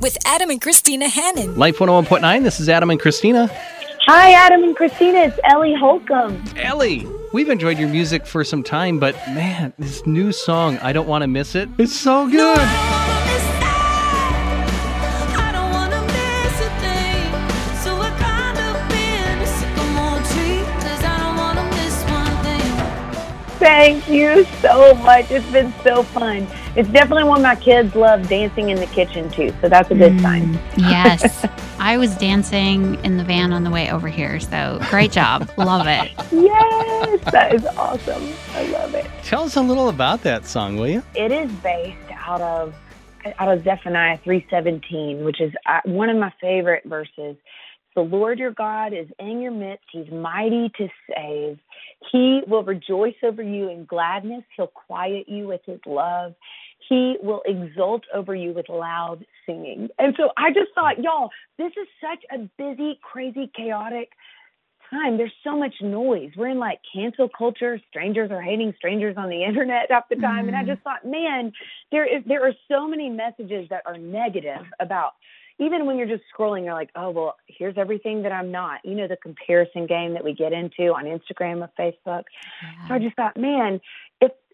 with Adam and Christina Hannon. Life 101.9, this is Adam and Christina. Hi, Adam and Christina. It's Ellie Holcomb. Ellie, we've enjoyed your music for some time, but man, this new song, I Don't Want to Miss It, it's so good. Thank you so much. It's been so fun. It's definitely one my kids love dancing in the kitchen too, so that's a good Mm, sign. yes. I was dancing in the van on the way over here, so great job. Love it. Yes, that is awesome. I love it. Tell us a little about that song, will you? It is based out of out of Zephaniah 3:17, which is uh, one of my favorite verses. The Lord your God is in your midst. He's mighty to save. He will rejoice over you in gladness. He'll quiet you with his love. He will exult over you with loud singing. And so I just thought, y'all, this is such a busy, crazy, chaotic time. There's so much noise. We're in like cancel culture. Strangers are hating strangers on the internet half the time. And I mm-hmm. just thought, man, there is there are so many messages that are negative about even when you're just scrolling, you're like, oh well, here's everything that I'm not. You know, the comparison game that we get into on Instagram or Facebook. So I just thought, man,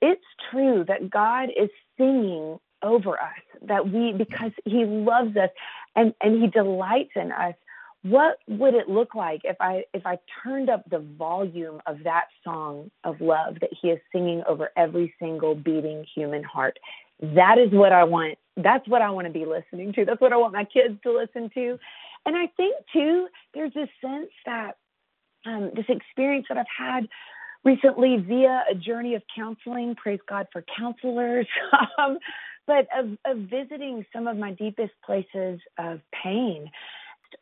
it's true that God is singing over us, that we because He loves us and and He delights in us, what would it look like if I if I turned up the volume of that song of love that He is singing over every single beating human heart? That is what I want. That's what I want to be listening to. That's what I want my kids to listen to. And I think too, there's this sense that um, this experience that I've had recently via a journey of counseling. Praise God for counselors. um, but of, of visiting some of my deepest places of pain.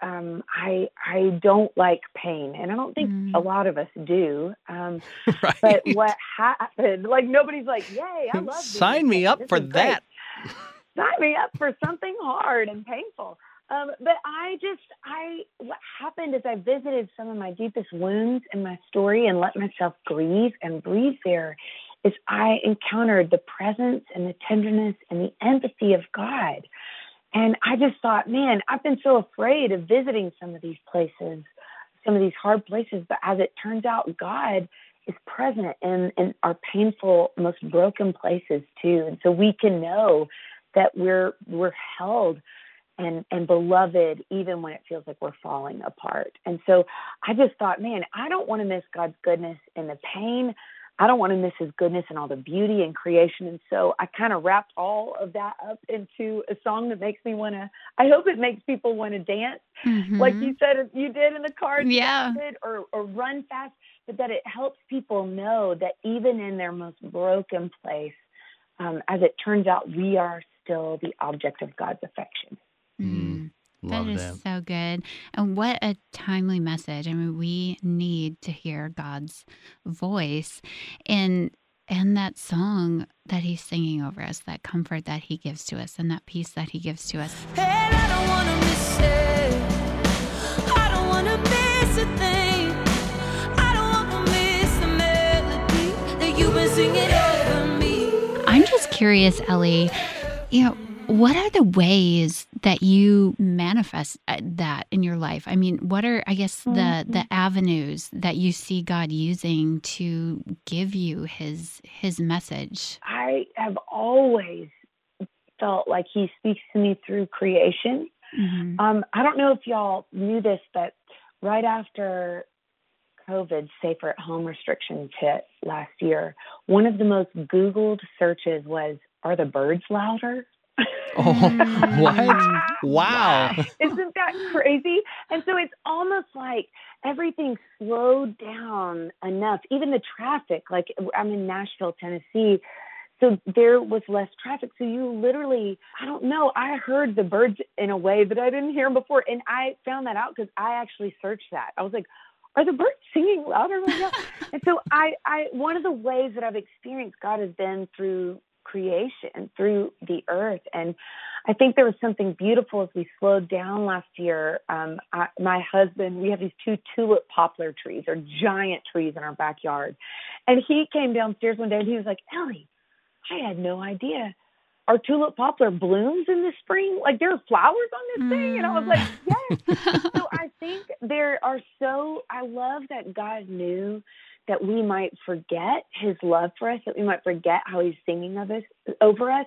Um, I I don't like pain, and I don't think Mm. a lot of us do. Um, right. but what happened? Like nobody's like, "Yay, I love." Sign me up This for that. sign me up for something hard and painful. Um, but I just, I, what happened is I visited some of my deepest wounds in my story and let myself grieve and breathe there. Is I encountered the presence and the tenderness and the empathy of God. And I just thought, man, I've been so afraid of visiting some of these places, some of these hard places. But as it turns out, God is present in, in our painful, most broken places too. And so we can know that we're we're held and and beloved even when it feels like we're falling apart. And so I just thought, man, I don't want to miss God's goodness in the pain. I don't want to miss his goodness and all the beauty and creation. And so I kind of wrapped all of that up into a song that makes me want to, I hope it makes people want to dance like Mhm. you said you did in the car Yeah. or, or run fast, but that it helps people know that even in their most broken place, um, as it turns out, we are still the object of God's affection. Mm. Love that is that. so good. And what a timely message. I mean, we need to hear God's voice and and that song that he's singing over us, that comfort that he gives to us and that peace that he gives to us. And I don't wanna miss it. I don't wanna miss a thing. I don't wanna miss the melody that you've been singing over me. I'm just curious, Ellie, you know, what are the ways that you manifest uh, that in your life? I mean, what are I guess the the avenues that you see God using to give you his his message? I have always felt like He speaks to me through creation. Mhm. Um, I don't know if y'all knew this, but right after COVID safer at home restrictions hit last year, one of the most Googled searches was, Are the birds louder? Oh, what? Wow. Isn't that crazy? And so it's almost like everything slowed down enough, even the traffic. Like I'm in Nashville, Tennessee. So there was less traffic. So you literally, I don't know, I heard the birds in a way that I didn't hear before. And I found that out because I actually searched that. I was like, are the birds singing louder right now? and so I, I, one of the ways that I've experienced God has been through creation, through the earth. And I think there was something beautiful as we slowed down last year. Um, I, my husband, we have these two tulip poplar trees, or giant trees in our backyard. And he came downstairs one day and he was like, Ellie, I had no idea our tulip poplar blooms in the spring. Like there are flowers on this thing. And I was like, yes. so I think there are so, I love that God knew that we might forget his love for us, that we might forget how he's singing of us over us,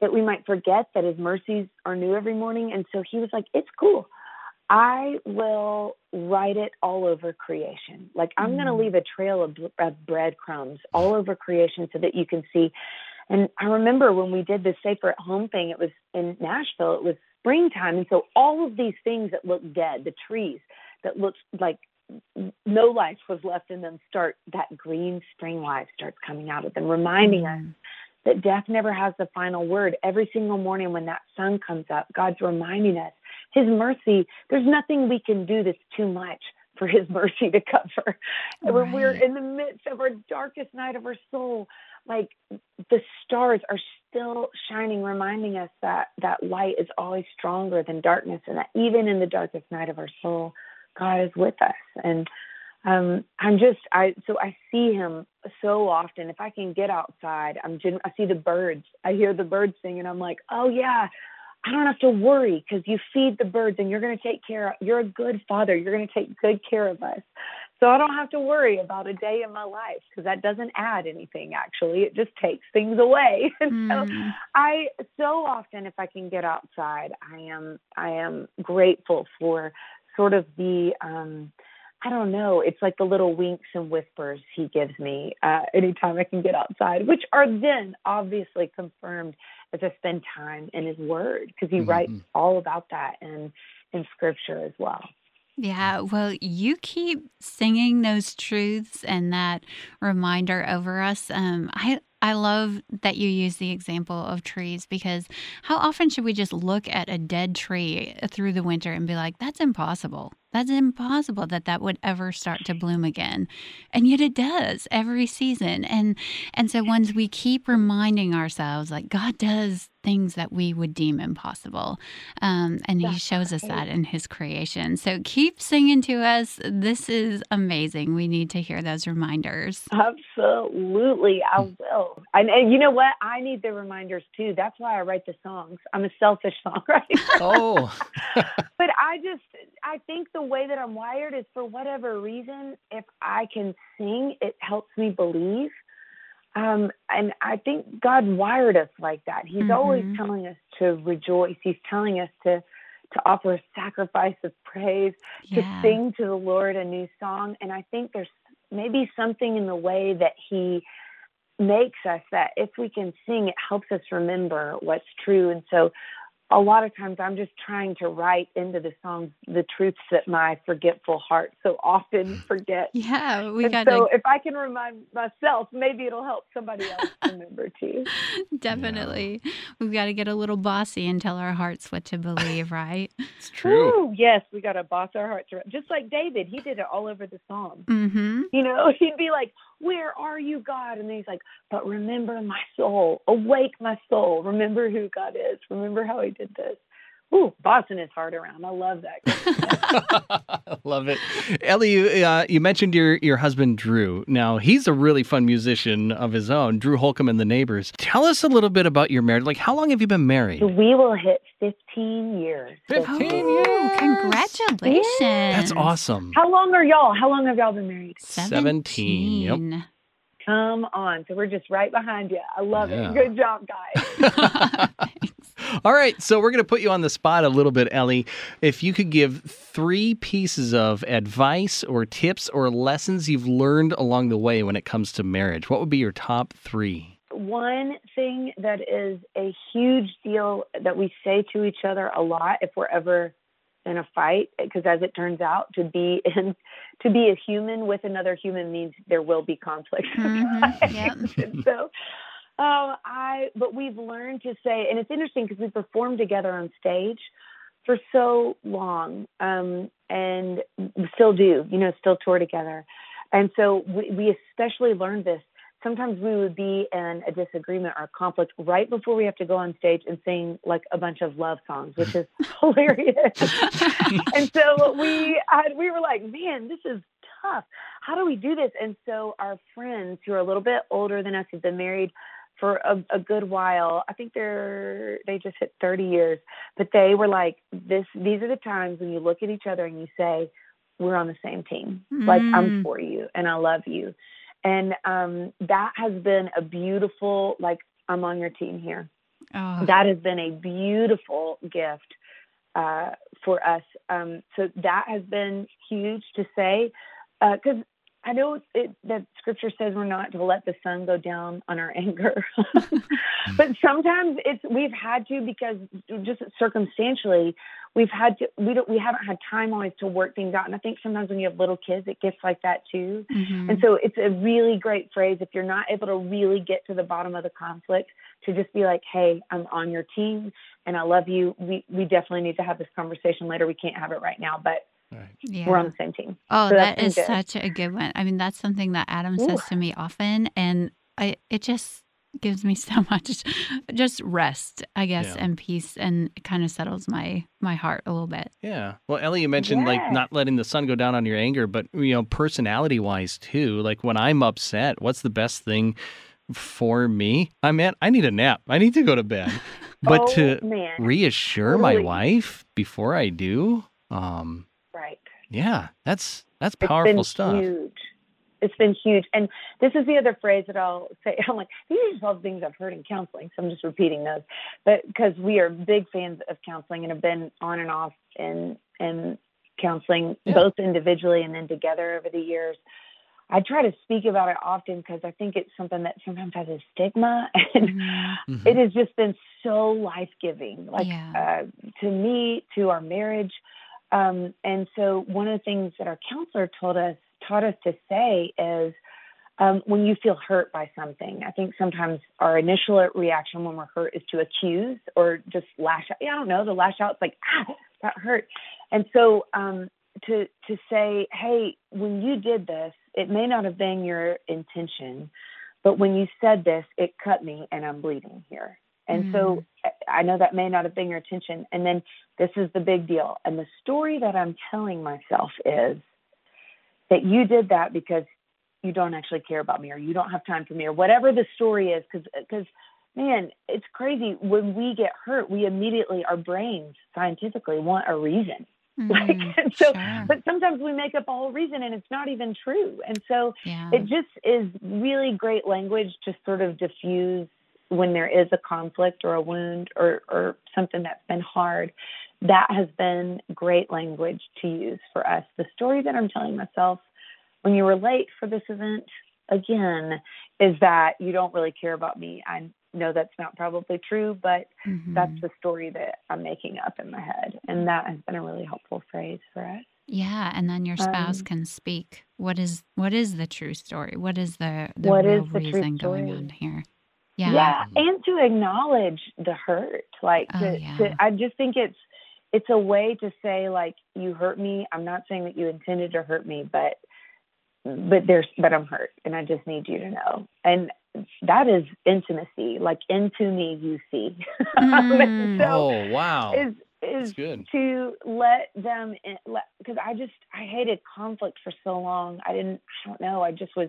that we might forget that his mercies are new every morning. And so he was like, it's cool. I will write it all over creation. Like I'm going to mm. leave a trail of, of breadcrumbs all over creation so that you can see. And I remember when we did the Safer at Home thing, it was in Nashville, it was springtime. And so all of these things that looked dead, the trees that looked like no life was left in them, start that green spring life starts coming out of them, reminding us mm. that death never has the final word. Every single morning when that sun comes up, God's reminding us His mercy, there's nothing we can do that's too much for His mercy to cover. And when we're in the midst of our darkest night of our soul, like the stars are still shining, reminding us that that light is always stronger than darkness, and that even in the darkest night of our soul, God is with us. And um, I'm just I so I see him so often. If I can get outside, I'm I see the birds. I hear the birds sing, and I'm like, oh yeah, I don't have to worry because you feed the birds, and you're going to take care. of You're a good father. You're going to take good care of us. So I don't have to worry about a day in my life because that doesn't add anything. Actually, it just takes things away. And so Mm. I so often, if I can get outside, I am I am grateful for sort of the um, I don't know. It's like the little winks and whispers he gives me uh, anytime I can get outside, which are then obviously confirmed as I spend time in his word because he Mhm. writes all about that in in scripture as well. Yeah, well, you keep singing those truths and that reminder over us. Um, I I love that you use the example of trees because how often should we just look at a dead tree through the winter and be like, "That's impossible. That's impossible that that would ever start to bloom again," and yet it does every season. And and so once we keep reminding ourselves, like God does things that we would deem impossible, um, and He That's shows us right. that in His creation. So keep singing to us. This is amazing. We need to hear those reminders. Absolutely, I will. And, and you know what? I need the reminders too. That's why I write the songs. I'm a selfish songwriter. Oh, but I just I think the way that I'm wired is for whatever reason, if I can sing, it helps me believe. Um, and I think God wired us like that. He's always Mhm. telling us to rejoice. He's telling us to to offer a sacrifice of praise, to Yeah. sing to the Lord a new song. And I think there's maybe something in the way that He makes us that if we can sing, it helps us remember what's true. And so a lot of times I'm just trying to write into the songs the truths that my forgetful heart so often forgets. Yeah, we got so if I can remind myself, maybe it'll help somebody else remember too. definitely. We've got to get a little bossy and tell our hearts what to believe, right? it's true. Woo, yes, we got to boss our hearts around. Just like David, he did it all over the Psalms. Mm-hmm. You know, he'd be like, Where are you, God? And he's like, But remember my soul. Awake my soul. Remember who God is. Remember how he did this. Ooh, Boston is hard around. I love that. I Love it, Ellie. You, uh, you mentioned your your husband Drew. Now he's a really fun musician of his own. Drew Holcomb and the Neighbors. Tell us a little bit about your marriage. Like, how long have you been married? We will hit 15 years. this 15 years. Oh, congratulations. That's awesome. How long are y'all? How long have y'all been married? 17, yep. 17. Come on. So we're just right behind you. I love Yeah. it. Good job, guys. All right, so we're going to put you on the spot a little bit, Ellie. If you could give three pieces of advice or tips or lessons you've learned along the way when it comes to marriage, what would be your top three? One thing that is a huge deal that we say to each other a lot if we're ever in a fight, because as it turns out, to be in, to be a human with another human means there will be conflict. Mhm, yep. so um, I, but we've learned to say, and it's interesting because we performed together on stage for so long, um, and still do, you know, still tour together. And so we, we especially learned this. Sometimes we would be in a disagreement or a conflict right before we have to go on stage and sing like a bunch of love songs, which is hilarious. and so we had, we were like, man, this is tough. How do we do this? And so our friends who are a little bit older than us, who've been married for a, a good while. I think they're they just hit 30 years, but they were like this. These are the times when you look at each other and you say, "We're on the same team. Like I'm Mm. for you and I love you." And um, that has been a beautiful like I'm on your team here Oh, that has been a beautiful gift uh, for us. Um, so that has been huge to say because I know it, that Scripture says we're not to let the sun go down on our anger, but sometimes it's we've had to because just circumstantially we've had to we don't we haven't had time always to work things out. And I think sometimes when you have little kids, it gets like that too. mhm. And so it's a really great phrase if you're not able to really get to the bottom of the conflict to just be like, "Hey, I'm on your team and I love you. We we definitely need to have this conversation later. We can't have it right now, but Right. yeah. we're on the same team." Oh, So that that's been is good. such a good one. I mean, that's something that Adam Ooh. says to me often, and I it just gives me so much just rest, I guess, Yeah. and peace, and it kind of settles my my heart a little bit. Yeah. Well, Ellie, you mentioned like not letting the sun go down on your anger, but you know, personality wise too. Like when I'm upset, what's the best thing for me? I mean, I need a nap. I need to go to bed. But oh, to man, reassure my wife before I do, um, right. Yeah, that's that's It's powerful been stuff. huge. It's been huge. And this is the other phrase that I'll say. I'm like, these are just all the things I've heard in counseling. So I'm just repeating those. But because we are big fans of counseling and have been on and off in, in counseling, Yeah. both individually and then together over the years. I try to speak about it often because I think it's something that sometimes has a stigma. And Mhm. Mhm. it has just been so life giving, like Yeah. uh, to me, to our marriage. Um, and so, one of the things that our counselor told us, taught us to say is, um, when you feel hurt by something, I think sometimes our initial reaction when we're hurt is to accuse or just lash out. Yeah, I don't know, the lash out. It's like ah, that hurt. And so, um, to to say, hey, when you did this, it may not have been your intention, but when you said this, it cut me and I'm bleeding here. And so I- I know that may not have been your attention. And then this is the big deal. And the story that I'm telling myself is that you did that because you don't actually care about me or you don't have time for me or whatever the story is. Because, because man, it's crazy. When we get hurt, we immediately, our brains scientifically want a reason. Like, Mm, and so, sure. but sometimes we make up a whole reason and it's not even true. And so, yeah. it just is really great language to sort of diffuse when there is a conflict or a wound or, or something that's been hard. That has been great language to use for us. The story that I'm telling myself when you were late for this event, again, is that you don't really care about me. I know that's not probably true, but Mhm. that's the story that I'm making up in my head. And that has been a really helpful phrase for us. Yeah, and then your spouse Um, can speak. What is what is the true story? What is the the What real is the reason going on here? Yeah, Yeah. and to acknowledge the hurt like Oh, to, yeah. to i just think it's it's a way to say like you hurt me i'm not saying that you intended to hurt me but but there's but i'm hurt and i just need you to know and that is intimacy like into me you see Mm. so oh wow, is that's is good. to let them because I just I hated conflict for so long. I didn't I don't know. I just was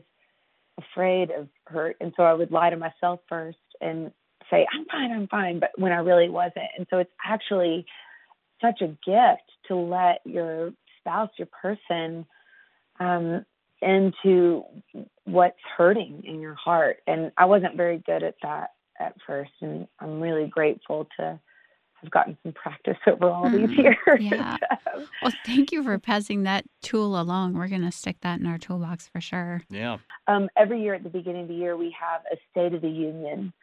afraid of hurt, and so I would lie to myself first and say I'm fine, I'm fine, but when I really wasn't. And so it's actually such a gift to let your spouse, your person, um, into what's hurting in your heart. And I wasn't very good at that at first, and I'm really grateful to have gotten some practice over all these Mm, years. yeah. Well, thank you for passing that tool along. We're going to stick that in our toolbox for sure. Yeah. um, every year at the beginning of the year, we have a State of the Union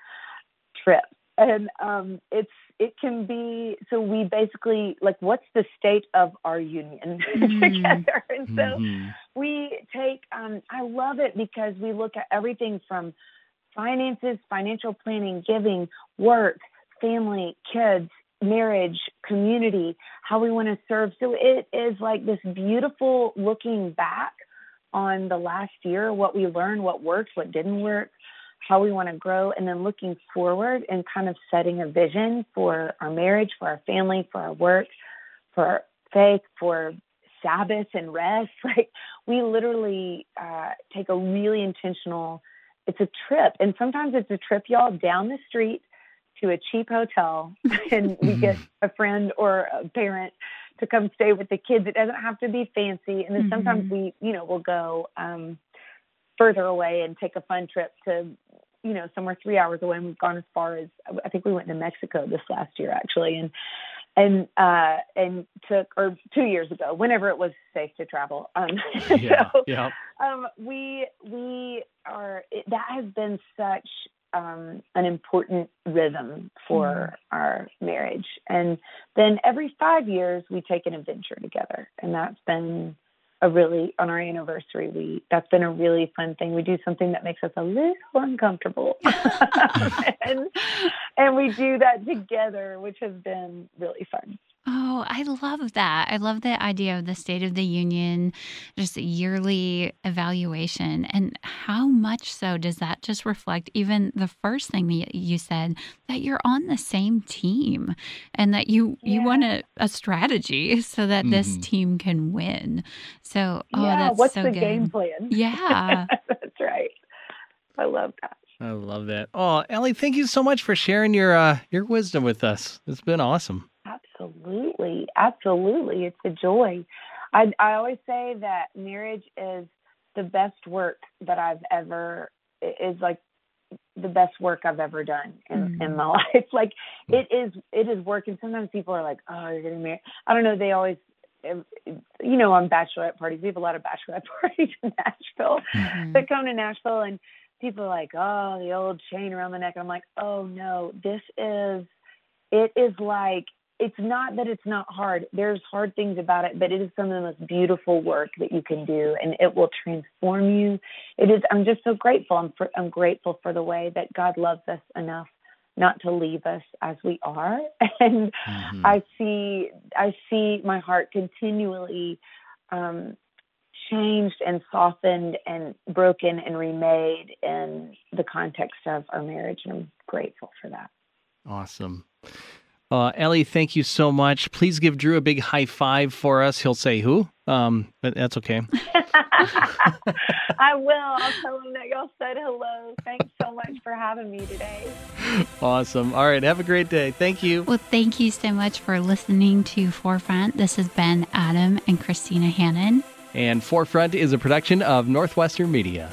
trip, and um, it's it can be so we basically like what's the state of our union Mm. together, and so Mhm. we take um, i love it because we look at everything from finances financial planning giving work family kids marriage community how we want to serve. So it is like this beautiful looking back on the last year what we learned what worked what didn't work how we want to grow and then looking forward and kind of setting a vision for our marriage for our family for our work for our faith for sabbath and rest. Like we literally uh, take a really intentional it's a trip, and sometimes it's a trip, y'all, down the street to a cheap hotel, and we get a friend or a parent to come stay with the kids. It doesn't have to be fancy, and then sometimes Mhm. we, you know, we'll go um, further away and take a fun trip to, you know, somewhere three hours away. And we've gone as far as I think we went to Mexico this last year actually, and and uh and took or two years ago, whenever it was safe to travel. Um, Yeah. so yeah. um, we we are it, that has been such um, an important rhythm for our marriage, and then every five years we take an adventure together, and that's been a really on our anniversary we that's been a really fun thing. We do something that makes us a little uncomfortable, and and we do that together, which has been really fun. Oh, I love that. I love the idea of the State of the Union, just a yearly evaluation. And how much so does that just reflect even the first thing that you said that you're on the same team and that you you want a, a strategy so that this Mhm. team can win. So, oh, yeah, that's what's so the good. game plan? Yeah. that's right. I love that. I love that. Oh, Ellie, thank you so much for sharing your uh, your wisdom with us. It's been awesome. Absolutely, absolutely. It's a joy. I I always say that marriage is the best work that I've ever is like the best work I've ever done in, in Mhm. my life. Like it is it is work and sometimes people are like, Oh, you're getting married. I don't know, they always you know, on bachelorette parties, we have a lot of bachelorette parties in Nashville Mhm. that come to Nashville and people are like, oh, the old chain around the neck. And I'm like, oh no, this is, it is like, it's not that it's not hard. There's hard things about it, but it is some of the most beautiful work that you can do, and it will transform you. It is. I'm just so grateful. I'm for, I'm grateful for the way that God loves us enough not to leave us as we are, and Mhm. I see I see my heart continually um, changed and softened and broken and remade in the context of our marriage, and I'm grateful for that. Awesome. Uh, Ellie, thank you so much. Please give Drew a big high five for us. He'll say who, um, but that's okay. I will. I'll tell him that y'all said hello. Thanks so much for having me today. Awesome. All right. Have a great day. Thank you. Well, thank you so much for listening to Forefront. This has been Adam and Christina Hannon. And Forefront is a production of Northwestern Media.